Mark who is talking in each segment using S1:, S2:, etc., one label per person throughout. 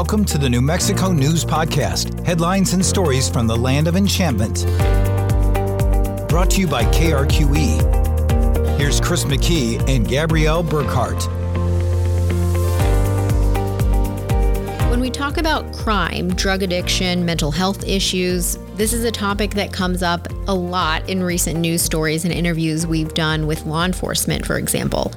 S1: Welcome to the New Mexico News Podcast headlines and stories from the land of enchantment. Brought to you by KRQE. Here's Chris McKee and Gabrielle Burkhart.
S2: When we talk about crime, drug addiction, mental health issues, this is a topic that comes up a lot in recent news stories and interviews we've done with law enforcement, for example.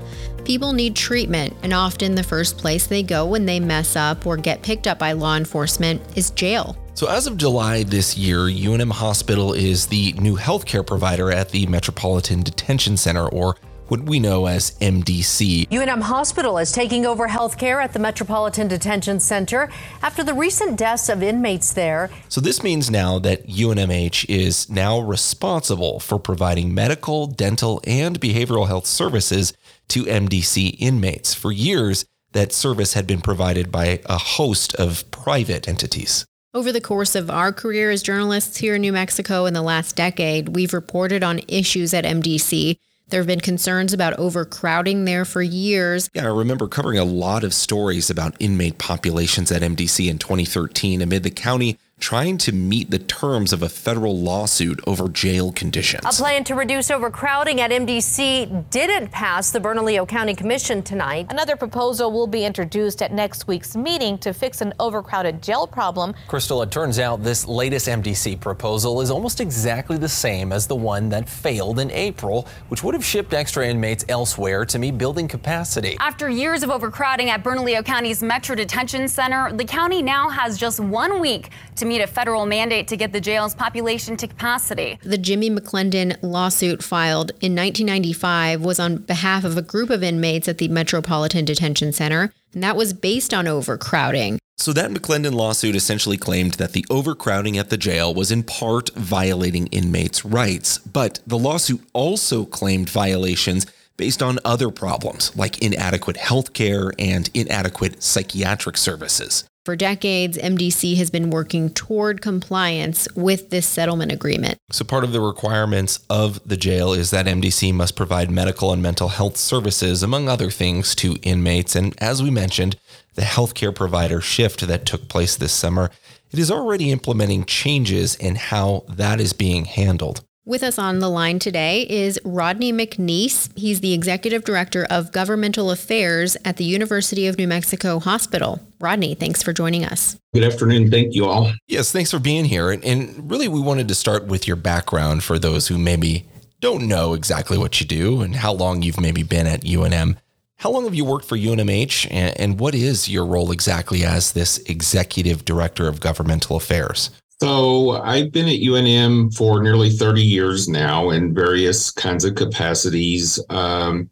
S2: People need treatment, and often the first place they go when they mess up or get picked up by law enforcement is jail.
S3: So, as of July this year, UNM Hospital is the new healthcare provider at the Metropolitan Detention Center, or what we know as MDC.
S4: UNM Hospital is taking over healthcare at the Metropolitan Detention Center after the recent deaths of inmates there.
S3: So, this means now that UNMH is now responsible for providing medical, dental, and behavioral health services to MDC inmates. For years, that service had been provided by a host of private entities.
S2: Over the course of our career as journalists here in New Mexico in the last decade, we've reported on issues at MDC. There have been concerns about overcrowding there for years.
S3: Yeah, I remember covering a lot of stories about inmate populations at MDC in 2013 amid the county trying to meet the terms of a federal lawsuit over jail conditions.
S4: A plan to reduce overcrowding at MDC didn't pass the Bernalillo County Commission tonight.
S5: Another proposal will be introduced at next week's meeting to fix an overcrowded jail problem.
S6: Crystal, it turns out this latest MDC proposal is almost exactly the same as the one that failed in April, which would have shipped extra inmates elsewhere to meet building capacity.
S7: After years of overcrowding at Bernalillo County's Metro Detention Center, the county now has just one week to meet meet a federal mandate to get the jail's population to capacity.
S2: The Jimmy McClendon lawsuit filed in 1995 was on behalf of a group of inmates at the Metropolitan Detention Center, and that was based on overcrowding.
S3: So, that McClendon lawsuit essentially claimed that the overcrowding at the jail was in part violating inmates' rights. But the lawsuit also claimed violations based on other problems like inadequate health care and inadequate psychiatric services.
S2: For decades, MDC has been working toward compliance with this settlement agreement.
S3: So, part of the requirements of the jail is that MDC must provide medical and mental health services, among other things, to inmates. And as we mentioned, the healthcare provider shift that took place this summer, it is already implementing changes in how that is being handled.
S2: With us on the line today is Rodney McNease. He's the Executive Director of Governmental Affairs at the University of New Mexico Hospital. Rodney, thanks for joining us.
S8: Good afternoon. Thank you all.
S3: Yes, thanks for being here. And, and really, we wanted to start with your background for those who maybe don't know exactly what you do and how long you've maybe been at UNM. How long have you worked for UNMH, and, and what is your role exactly as this Executive Director of Governmental Affairs?
S8: So I've been at UNM for nearly 30 years now in various kinds of capacities. Um,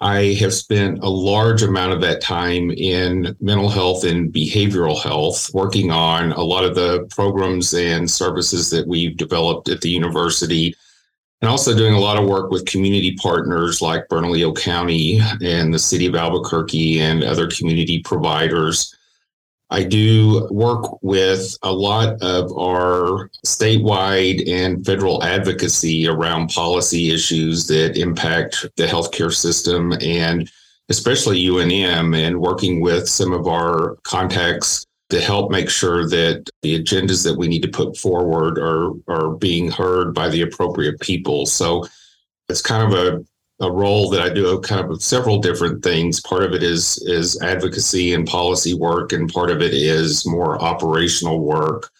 S8: I have spent a large amount of that time in mental health and behavioral health, working on a lot of the programs and services that we've developed at the university, and also doing a lot of work with community partners like Bernalillo County and the city of Albuquerque and other community providers. I do work with a lot of our statewide and federal advocacy around policy issues that impact the healthcare system and especially UNM and working with some of our contacts to help make sure that the agendas that we need to put forward are are being heard by the appropriate people. So it's kind of a a role that I do kind of several different things. Part of it is is advocacy and policy work, and part of it is more operational work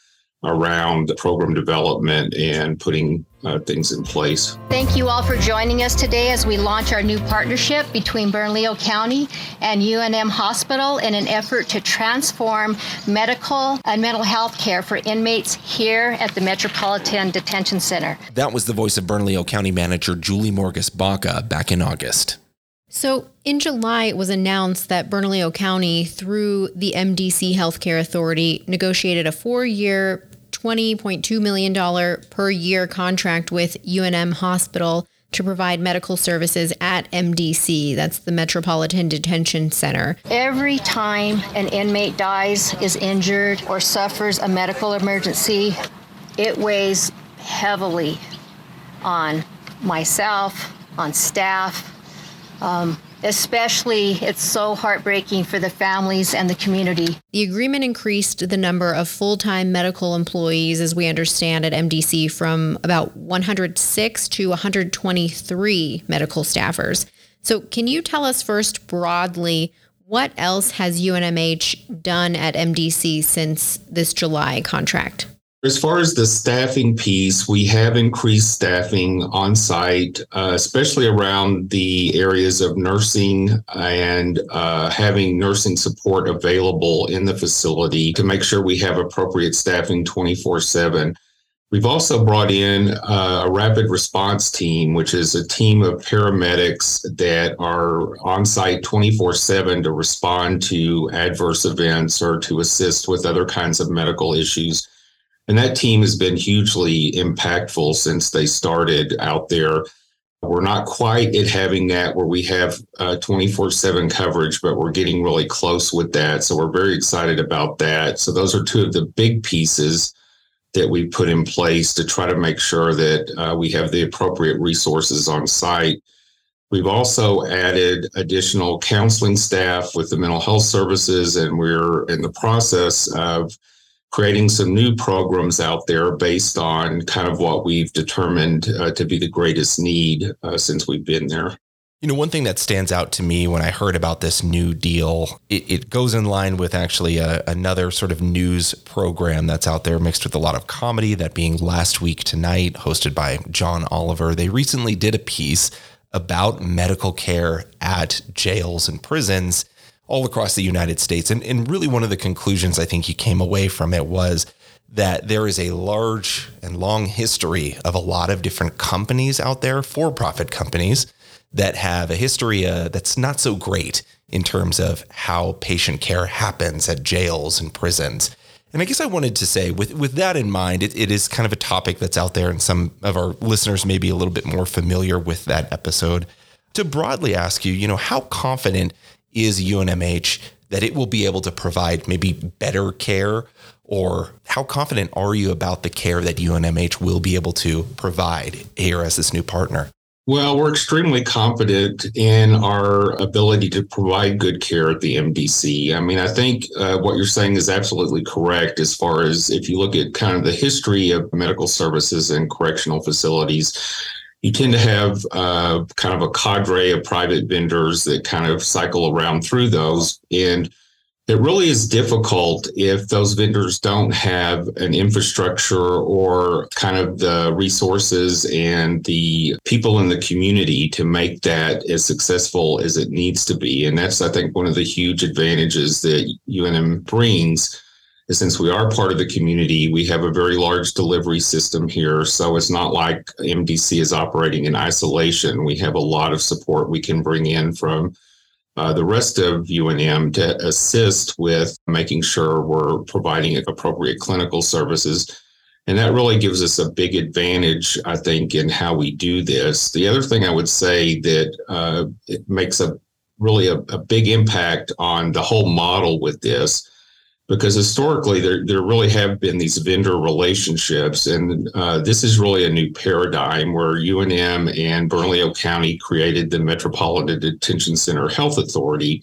S8: around the program development and putting uh, things in place.
S9: Thank you all for joining us today as we launch our new partnership between Bernalillo County and UNM Hospital in an effort to transform medical and mental health care for inmates here at the Metropolitan Detention Center.
S3: That was the voice of Bernalillo County Manager Julie Morgas Baca back in August.
S2: So, in July, it was announced that Bernalillo County, through the MDC Healthcare Authority, negotiated a four year $20.2 million per year contract with UNM Hospital to provide medical services at MDC. That's the Metropolitan Detention Center.
S9: Every time an inmate dies, is injured, or suffers a medical emergency, it weighs heavily on myself, on staff, um, Especially, it's so heartbreaking for the families and the community.
S2: The agreement increased the number of full time medical employees, as we understand at MDC, from about 106 to 123 medical staffers. So, can you tell us first broadly what else has UNMH done at MDC since this July contract?
S8: As far as the staffing piece, we have increased staffing on site, uh, especially around the areas of nursing and uh, having nursing support available in the facility to make sure we have appropriate staffing 24 7. We've also brought in uh, a rapid response team, which is a team of paramedics that are on site 24 7 to respond to adverse events or to assist with other kinds of medical issues. And that team has been hugely impactful since they started out there. We're not quite at having that where we have 24 uh, 7 coverage, but we're getting really close with that. So we're very excited about that. So those are two of the big pieces that we put in place to try to make sure that uh, we have the appropriate resources on site. We've also added additional counseling staff with the mental health services, and we're in the process of creating some new programs out there based on kind of what we've determined uh, to be the greatest need uh, since we've been there.
S3: You know, one thing that stands out to me when I heard about this new deal, it, it goes in line with actually a, another sort of news program that's out there mixed with a lot of comedy, that being Last Week Tonight, hosted by John Oliver. They recently did a piece about medical care at jails and prisons all across the United States. And, and really, one of the conclusions I think he came away from it was that there is a large and long history of a lot of different companies out there, for profit companies, that have a history uh, that's not so great in terms of how patient care happens at jails and prisons. And I guess I wanted to say, with, with that in mind, it, it is kind of a topic that's out there, and some of our listeners may be a little bit more familiar with that episode. To broadly ask you, you know, how confident is UNMH that it will be able to provide maybe better care? Or how confident are you about the care that UNMH will be able to provide here as this new partner?
S8: Well, we're extremely confident in our ability to provide good care at the MDC. I mean, I think uh, what you're saying is absolutely correct as far as if you look at kind of the history of medical services and correctional facilities you tend to have uh, kind of a cadre of private vendors that kind of cycle around through those. And it really is difficult if those vendors don't have an infrastructure or kind of the resources and the people in the community to make that as successful as it needs to be. And that's, I think, one of the huge advantages that UNM brings since we are part of the community, we have a very large delivery system here. So it's not like MDC is operating in isolation. We have a lot of support we can bring in from uh, the rest of UNM to assist with making sure we're providing appropriate clinical services. And that really gives us a big advantage, I think, in how we do this. The other thing I would say that uh, it makes a really a, a big impact on the whole model with this because historically there, there really have been these vendor relationships. And uh, this is really a new paradigm where unm and bernalillo county created the metropolitan detention center health authority.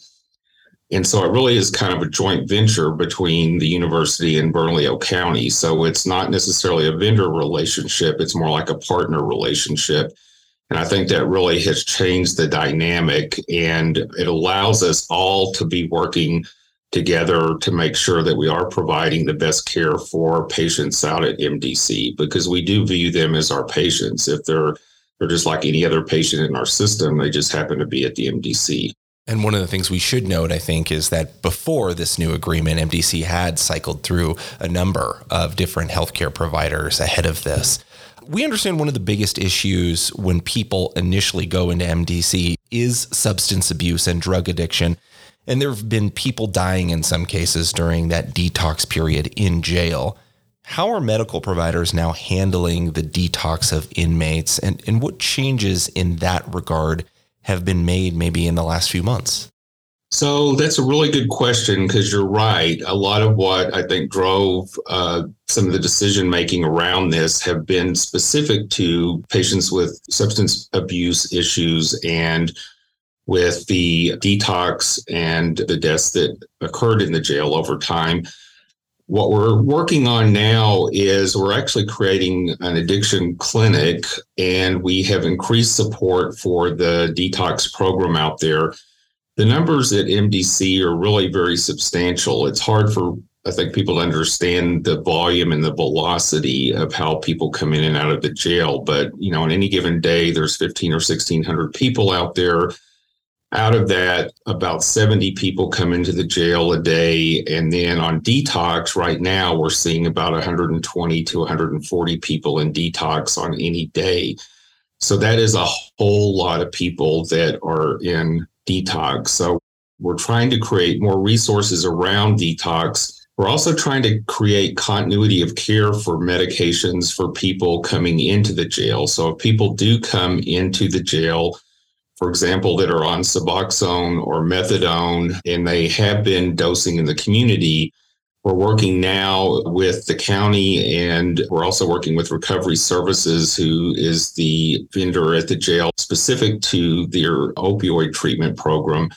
S8: And so it really is kind of a joint venture between the university and bernalillo county. So it's not necessarily a vendor relationship it's more like a partner relationship. And I think that really has changed the dynamic and it allows us all to be working together to make sure that we are providing the best care for patients out at MDC because we do view them as our patients. If they're they're just like any other patient in our system, they just happen to be at the MDC.
S3: And one of the things we should note, I think, is that before this new agreement, MDC had cycled through a number of different healthcare providers ahead of this. We understand one of the biggest issues when people initially go into MDC is substance abuse and drug addiction. And there have been people dying in some cases during that detox period in jail. How are medical providers now handling the detox of inmates, and, and what changes in that regard have been made maybe in the last few months?
S8: So that's a really good question because you're right. A lot of what I think drove uh, some of the decision making around this have been specific to patients with substance abuse issues and with the detox and the deaths that occurred in the jail over time. What we're working on now is we're actually creating an addiction clinic, and we have increased support for the detox program out there. The numbers at MDC are really very substantial. It's hard for I think people to understand the volume and the velocity of how people come in and out of the jail. But you know, on any given day, there's 15 or 1600 people out there out of that, about 70 people come into the jail a day. And then on detox, right now, we're seeing about 120 to 140 people in detox on any day. So that is a whole lot of people that are in detox. So we're trying to create more resources around detox. We're also trying to create continuity of care for medications for people coming into the jail. So if people do come into the jail, for example, that are on Suboxone or Methadone, and they have been dosing in the community. We're working now with the county, and we're also working with Recovery Services, who is the vendor at the jail specific to their opioid treatment program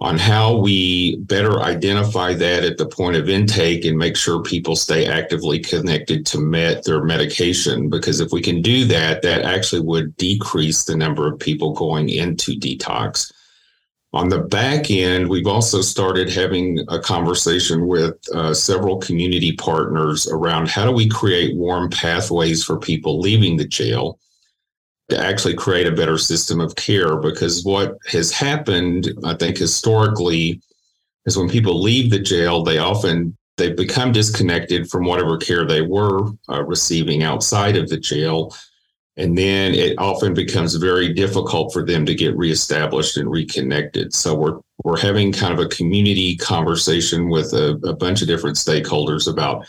S8: on how we better identify that at the point of intake and make sure people stay actively connected to met their medication. Because if we can do that, that actually would decrease the number of people going into detox. On the back end, we've also started having a conversation with uh, several community partners around how do we create warm pathways for people leaving the jail to actually create a better system of care because what has happened i think historically is when people leave the jail they often they become disconnected from whatever care they were uh, receiving outside of the jail. And then it often becomes very difficult for them to get reestablished and reconnected. So we're we're having kind of a community conversation with a, a bunch of different stakeholders about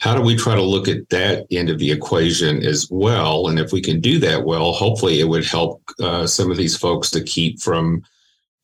S8: how do we try to look at that end of the equation as well? And if we can do that well, hopefully it would help uh, some of these folks to keep from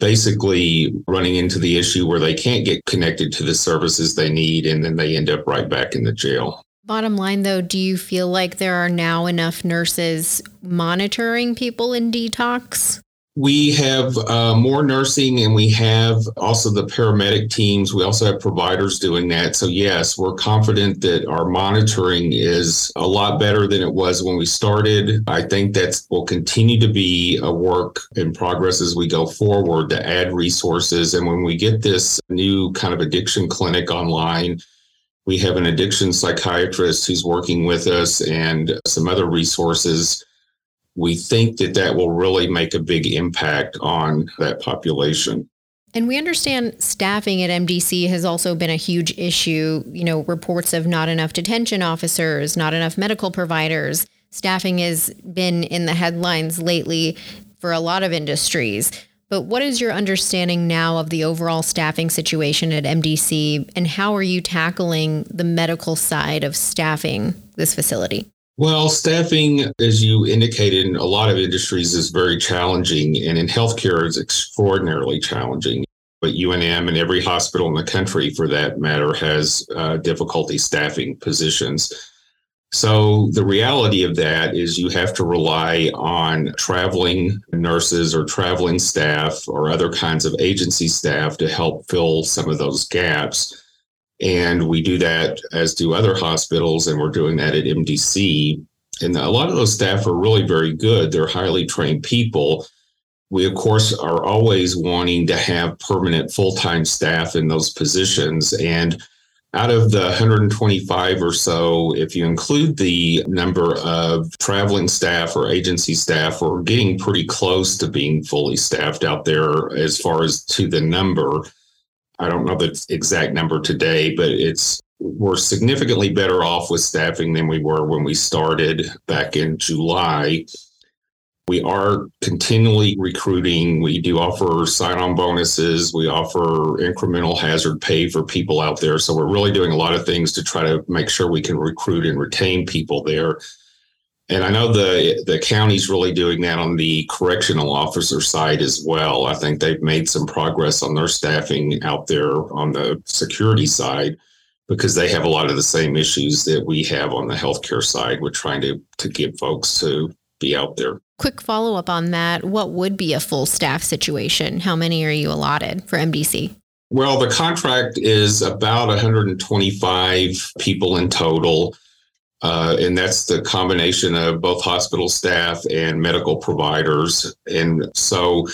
S8: basically running into the issue where they can't get connected to the services they need and then they end up right back in the jail.
S2: Bottom line, though, do you feel like there are now enough nurses monitoring people in detox?
S8: We have uh, more nursing and we have also the paramedic teams. We also have providers doing that. So, yes, we're confident that our monitoring is a lot better than it was when we started. I think that will continue to be a work in progress as we go forward to add resources. And when we get this new kind of addiction clinic online, we have an addiction psychiatrist who's working with us and some other resources we think that that will really make a big impact on that population.
S2: And we understand staffing at MDC has also been a huge issue. You know, reports of not enough detention officers, not enough medical providers. Staffing has been in the headlines lately for a lot of industries. But what is your understanding now of the overall staffing situation at MDC and how are you tackling the medical side of staffing this facility?
S8: Well, staffing, as you indicated, in a lot of industries is very challenging, and in healthcare, is extraordinarily challenging. But UNM and every hospital in the country, for that matter, has uh, difficulty staffing positions. So the reality of that is you have to rely on traveling nurses or traveling staff or other kinds of agency staff to help fill some of those gaps. And we do that as do other hospitals, and we're doing that at MDC. And a lot of those staff are really very good. They're highly trained people. We, of course, are always wanting to have permanent full time staff in those positions. And out of the 125 or so, if you include the number of traveling staff or agency staff, we're getting pretty close to being fully staffed out there as far as to the number. I don't know the exact number today, but it's we're significantly better off with staffing than we were when we started back in July. We are continually recruiting. We do offer sign on bonuses. We offer incremental hazard pay for people out there. So we're really doing a lot of things to try to make sure we can recruit and retain people there. And I know the the county's really doing that on the correctional officer side as well. I think they've made some progress on their staffing out there on the security side because they have a lot of the same issues that we have on the healthcare side We're trying to to get folks to be out there.
S2: Quick follow up on that. What would be a full staff situation? How many are you allotted for MDC?
S8: Well, the contract is about 125 people in total. Uh, and that's the combination of both hospital staff and medical providers. And so,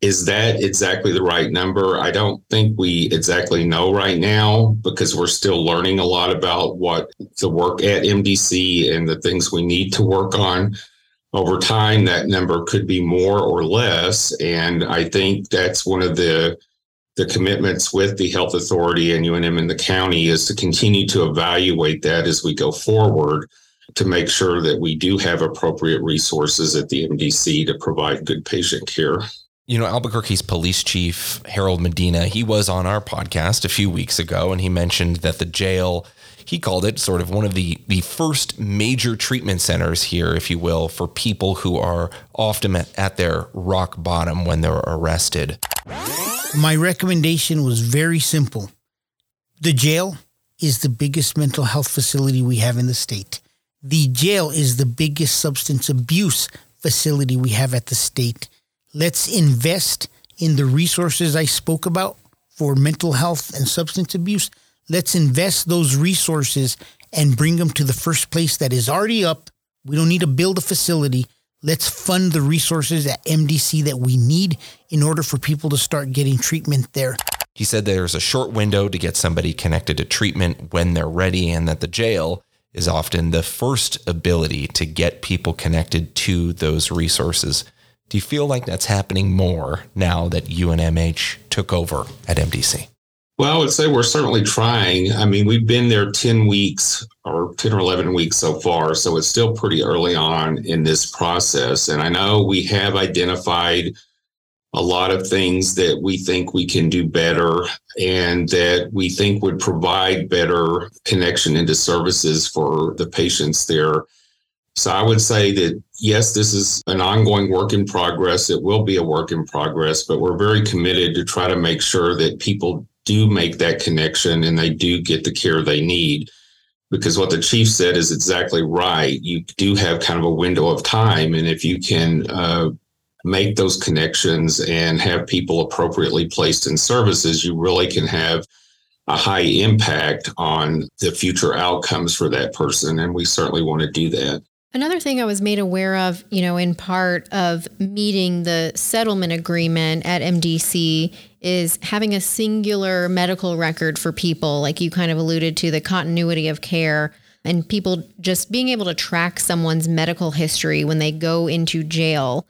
S8: is that exactly the right number? I don't think we exactly know right now because we're still learning a lot about what the work at MDC and the things we need to work on. Over time, that number could be more or less. And I think that's one of the the commitments with the health authority and UNM in the county is to continue to evaluate that as we go forward to make sure that we do have appropriate resources at the MDC to provide good patient care.
S3: You know, Albuquerque's police chief, Harold Medina, he was on our podcast a few weeks ago and he mentioned that the jail he called it sort of one of the the first major treatment centers here, if you will, for people who are often at their rock bottom when they're arrested.
S10: My recommendation was very simple. The jail is the biggest mental health facility we have in the state. The jail is the biggest substance abuse facility we have at the state. Let's invest in the resources I spoke about for mental health and substance abuse Let's invest those resources and bring them to the first place that is already up. We don't need to build a facility. Let's fund the resources at MDC that we need in order for people to start getting treatment there.
S3: He said there's a short window to get somebody connected to treatment when they're ready, and that the jail is often the first ability to get people connected to those resources. Do you feel like that's happening more now that UNMH took over at MDC?
S8: Well, I would say we're certainly trying. I mean, we've been there 10 weeks or 10 or 11 weeks so far. So it's still pretty early on in this process. And I know we have identified a lot of things that we think we can do better and that we think would provide better connection into services for the patients there. So I would say that yes, this is an ongoing work in progress. It will be a work in progress, but we're very committed to try to make sure that people do make that connection and they do get the care they need. Because what the chief said is exactly right. You do have kind of a window of time. And if you can uh, make those connections and have people appropriately placed in services, you really can have a high impact on the future outcomes for that person. And we certainly want to do that.
S2: Another thing I was made aware of, you know, in part of meeting the settlement agreement at MDC is having a singular medical record for people, like you kind of alluded to, the continuity of care and people just being able to track someone's medical history when they go into jail.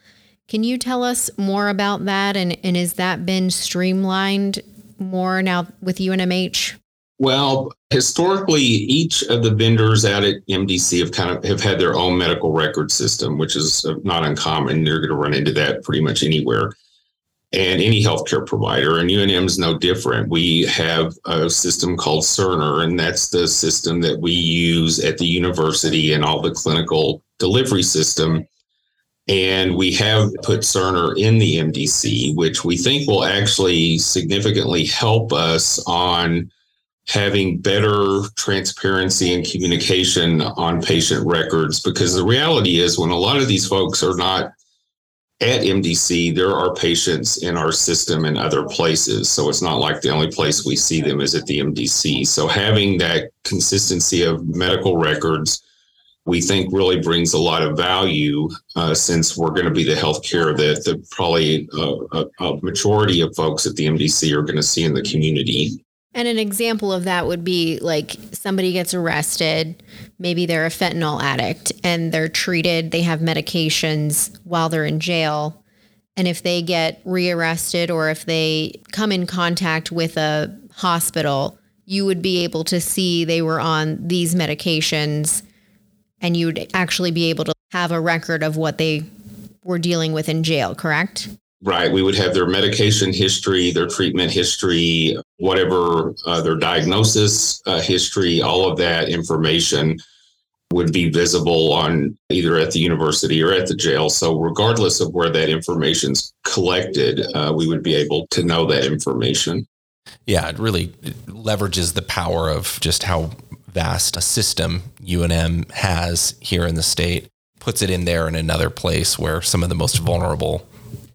S2: Can you tell us more about that? And, and has that been streamlined more now with UNMH?
S8: Well, historically, each of the vendors out at MDC have kind of have had their own medical record system, which is uh, not uncommon. You're going to run into that pretty much anywhere. And any healthcare provider, and UNM is no different. We have a system called Cerner, and that's the system that we use at the university and all the clinical delivery system. And we have put Cerner in the MDC, which we think will actually significantly help us on having better transparency and communication on patient records because the reality is when a lot of these folks are not at MDC, there are patients in our system in other places. So it's not like the only place we see them is at the MDC. So having that consistency of medical records, we think really brings a lot of value uh, since we're going to be the healthcare that the probably uh, a, a majority of folks at the MDC are going to see in the community.
S2: And an example of that would be like somebody gets arrested, maybe they're a fentanyl addict and they're treated, they have medications while they're in jail. And if they get rearrested or if they come in contact with a hospital, you would be able to see they were on these medications and you would actually be able to have a record of what they were dealing with in jail, correct?
S8: Right. We would have their medication history, their treatment history, whatever uh, their diagnosis uh, history, all of that information would be visible on either at the university or at the jail. So, regardless of where that information's collected, uh, we would be able to know that information.
S3: Yeah, it really leverages the power of just how vast a system UNM has here in the state. puts it in there in another place where some of the most vulnerable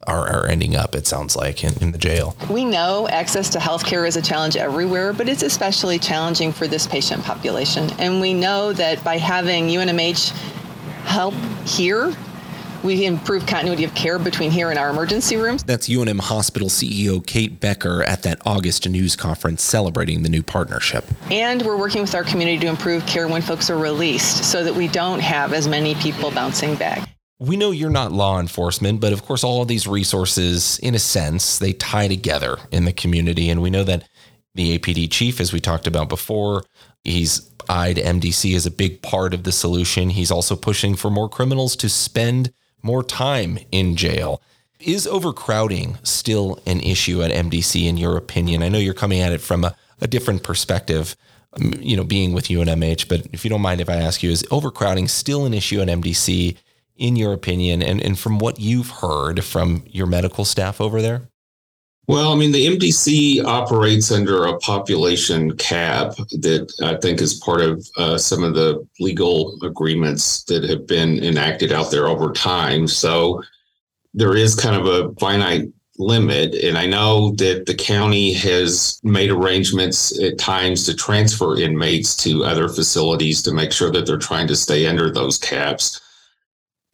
S3: are, are ending up, it sounds like, in, in the jail.
S11: We know access to healthcare is a challenge everywhere, but it's especially challenging for this patient population. And we know that by having UNMH help here, we improve continuity of care between here and our emergency rooms.
S3: That's UNM Hospital CEO Kate Becker at that August news conference celebrating the new partnership.
S11: And we're working with our community to improve care when folks are released so that we don't have as many people bouncing back.
S3: We know you're not law enforcement, but of course, all of these resources, in a sense, they tie together in the community. And we know that the APD chief, as we talked about before, he's eyed MDC as a big part of the solution. He's also pushing for more criminals to spend more time in jail. Is overcrowding still an issue at MDC, in your opinion? I know you're coming at it from a, a different perspective, you know, being with UNMH, but if you don't mind if I ask you, is overcrowding still an issue at MDC? In your opinion, and, and from what you've heard from your medical staff over there?
S8: Well, I mean, the MDC operates under a population cap that I think is part of uh, some of the legal agreements that have been enacted out there over time. So there is kind of a finite limit. And I know that the county has made arrangements at times to transfer inmates to other facilities to make sure that they're trying to stay under those caps.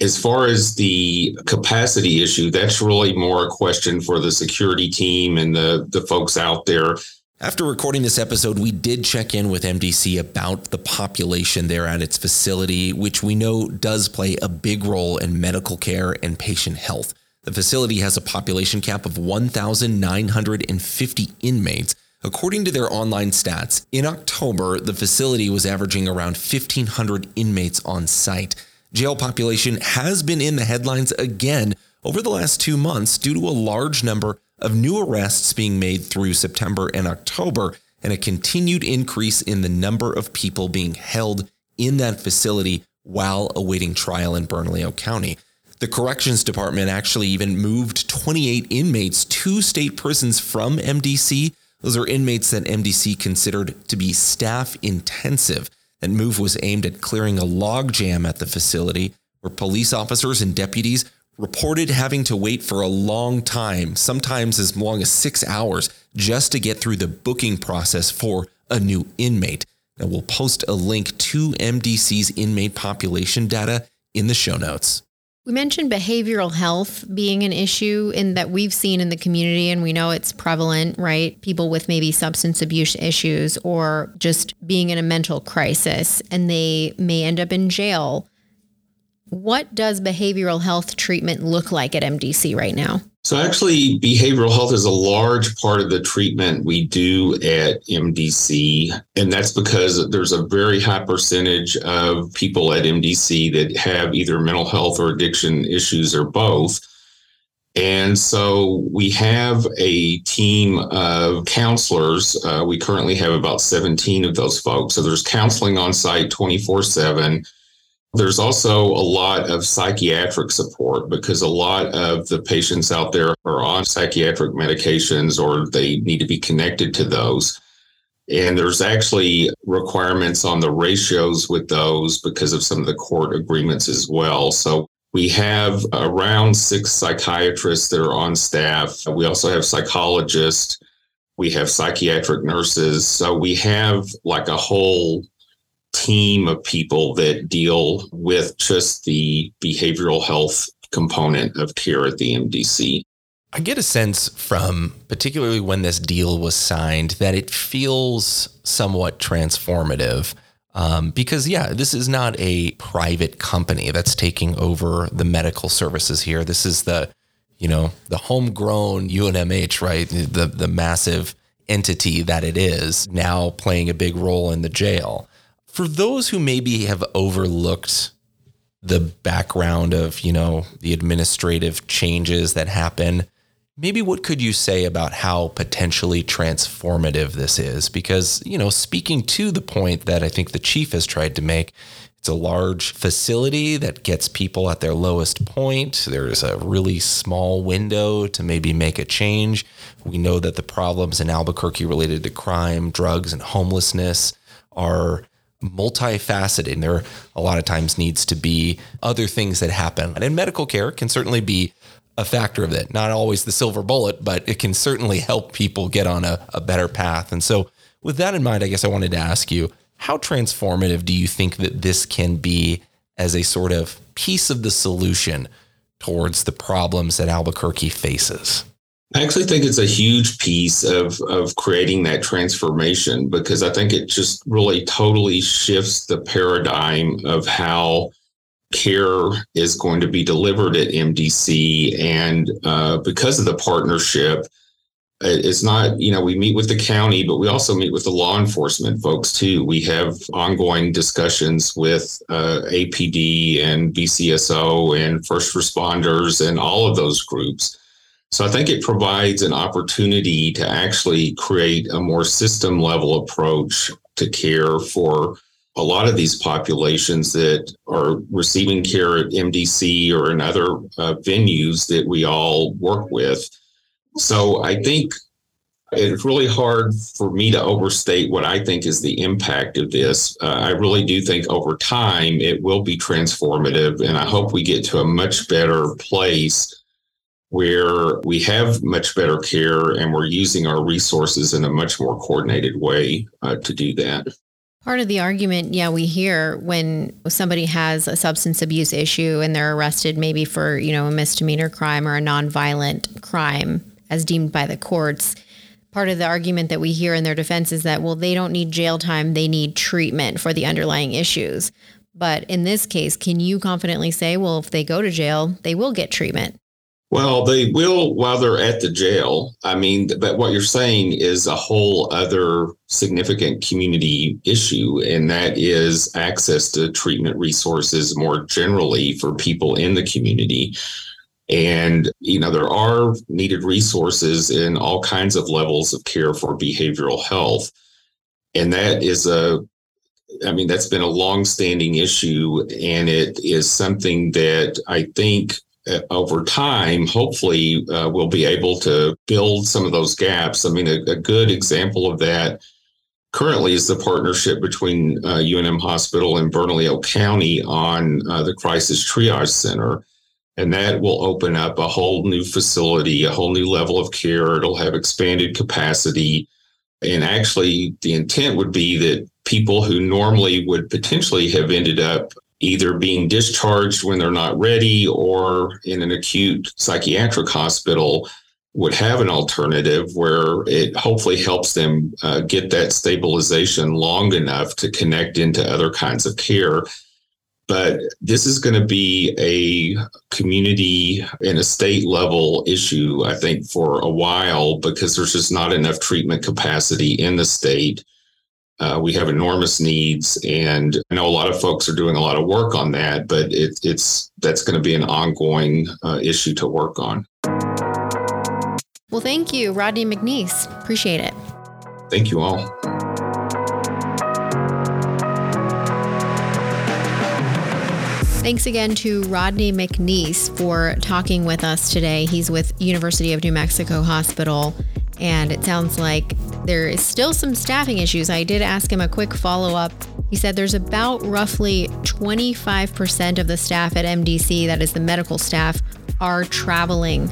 S8: As far as the capacity issue, that's really more a question for the security team and the, the folks out there.
S3: After recording this episode, we did check in with MDC about the population there at its facility, which we know does play a big role in medical care and patient health. The facility has a population cap of 1,950 inmates. According to their online stats, in October, the facility was averaging around 1,500 inmates on site. Jail population has been in the headlines again over the last two months due to a large number of new arrests being made through September and October, and a continued increase in the number of people being held in that facility while awaiting trial in Bernalillo County. The Corrections Department actually even moved 28 inmates to state prisons from MDC. Those are inmates that MDC considered to be staff intensive. That move was aimed at clearing a logjam at the facility where police officers and deputies reported having to wait for a long time, sometimes as long as six hours, just to get through the booking process for a new inmate. Now, we'll post a link to MDC's inmate population data in the show notes.
S2: We mentioned behavioral health being an issue in that we've seen in the community and we know it's prevalent, right? People with maybe substance abuse issues or just being in a mental crisis and they may end up in jail. What does behavioral health treatment look like at MDC right now?
S8: So, actually, behavioral health is a large part of the treatment we do at MDC. And that's because there's a very high percentage of people at MDC that have either mental health or addiction issues or both. And so we have a team of counselors. Uh, we currently have about 17 of those folks. So there's counseling on site 24 7 there's also a lot of psychiatric support because a lot of the patients out there are on psychiatric medications or they need to be connected to those. And there's actually requirements on the ratios with those because of some of the court agreements as well. So we have around six psychiatrists that are on staff. We also have psychologists. We have psychiatric nurses. So we have like a whole team of people that deal with just the behavioral health component of care at the MDC.
S3: I get a sense from particularly when this deal was signed that it feels somewhat transformative. Um, because, yeah, this is not a private company that's taking over the medical services here. This is the, you know, the homegrown UNMH, right? The, the massive entity that it is now playing a big role in the jail for those who maybe have overlooked the background of, you know, the administrative changes that happen, maybe what could you say about how potentially transformative this is? Because, you know, speaking to the point that I think the chief has tried to make, it's a large facility that gets people at their lowest point. There's a really small window to maybe make a change. We know that the problems in Albuquerque related to crime, drugs, and homelessness are multifaceted. And there a lot of times needs to be other things that happen. And medical care can certainly be a factor of that. Not always the silver bullet, but it can certainly help people get on a, a better path. And so, with that in mind, I guess I wanted to ask you how transformative do you think that this can be as a sort of piece of the solution towards the problems that Albuquerque faces?
S8: I actually think it's a huge piece of of creating that transformation because I think it just really totally shifts the paradigm of how care is going to be delivered at MDC, and uh, because of the partnership, it's not you know we meet with the county, but we also meet with the law enforcement folks too. We have ongoing discussions with uh, APD and BCSO and first responders and all of those groups so I think it provides an opportunity to actually create a more system level approach to care for a lot of these populations that are receiving care at MDC or in other uh, venues that we all work with. So I think it's really hard for me to overstate what I think is the impact of this. Uh, I really do think over time it will be transformative, and I hope we get to a much better place where we have much better care and we're using our resources in a much more coordinated way uh, to do that.
S2: Part of the argument, yeah, we hear when somebody has a substance abuse issue and they're arrested maybe for, you know, a misdemeanor crime or a nonviolent crime as deemed by the courts. Part of the argument that we hear in their defense is that, well, they don't need jail time, they need treatment for the underlying issues. But in this case, can you confidently say, well, if they go to jail, they will get treatment?
S8: Well, they will while they're at the jail. I mean, but what you're saying is a whole other significant community issue, and that is access to treatment resources more generally for people in the community. And, you know, there are needed resources in all kinds of levels of care for behavioral health. And that is a I mean, that's been a long-standing issue, and it is something that I think over time, hopefully, uh, we'll be able to build some of those gaps. I mean, a, a good example of that currently is the partnership between uh, UNM Hospital and Bernalillo County on uh, the Crisis Triage Center. And that will open up a whole new facility, a whole new level of care. It'll have expanded capacity. And actually, the intent would be that people who normally would potentially have ended up either being discharged when they're not ready or in an acute psychiatric hospital would have an alternative where it hopefully helps them uh, get that stabilization long enough to connect into other kinds of care. But this is going to be a community and a state level issue, I think, for a while because there's just not enough treatment capacity in the state uh, we have enormous needs, and I know a lot of folks are doing a lot of work on that, but it, it's that's going to be an ongoing uh, issue to work on.
S2: Well, thank you, Rodney McNease. Appreciate it.
S8: Thank you all.
S2: Thanks again to Rodney McNease for talking with us today. He's with University of New Mexico Hospital and it sounds like there is still some staffing issues. I did ask him a quick follow up. He said there's about roughly 25% of the staff at MDC, that is the medical staff, are traveling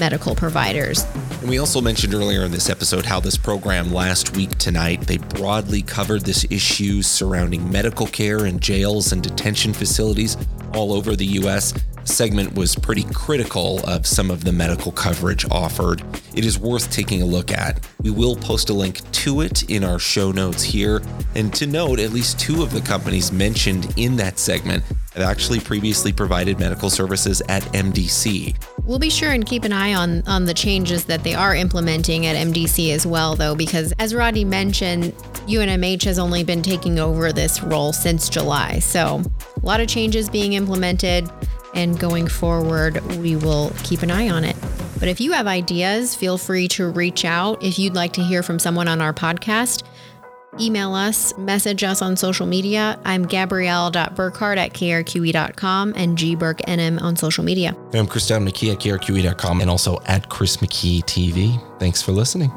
S2: medical providers.
S3: And we also mentioned earlier in this episode how this program last week tonight, they broadly covered this issue surrounding medical care in jails and detention facilities all over the U.S segment was pretty critical of some of the medical coverage offered. It is worth taking a look at. We will post a link to it in our show notes here. And to note, at least two of the companies mentioned in that segment have actually previously provided medical services at MDC.
S2: We'll be sure and keep an eye on on the changes that they are implementing at MDC as well though because as Rodney mentioned, UNMH has only been taking over this role since July. So, a lot of changes being implemented and going forward, we will keep an eye on it. But if you have ideas, feel free to reach out. If you'd like to hear from someone on our podcast, email us, message us on social media. I'm Gabrielle.Burkhart at krqe.com and gburknm on social media.
S3: I'm Chris McKee at krqe.com and also at Chris McKee TV. Thanks for listening.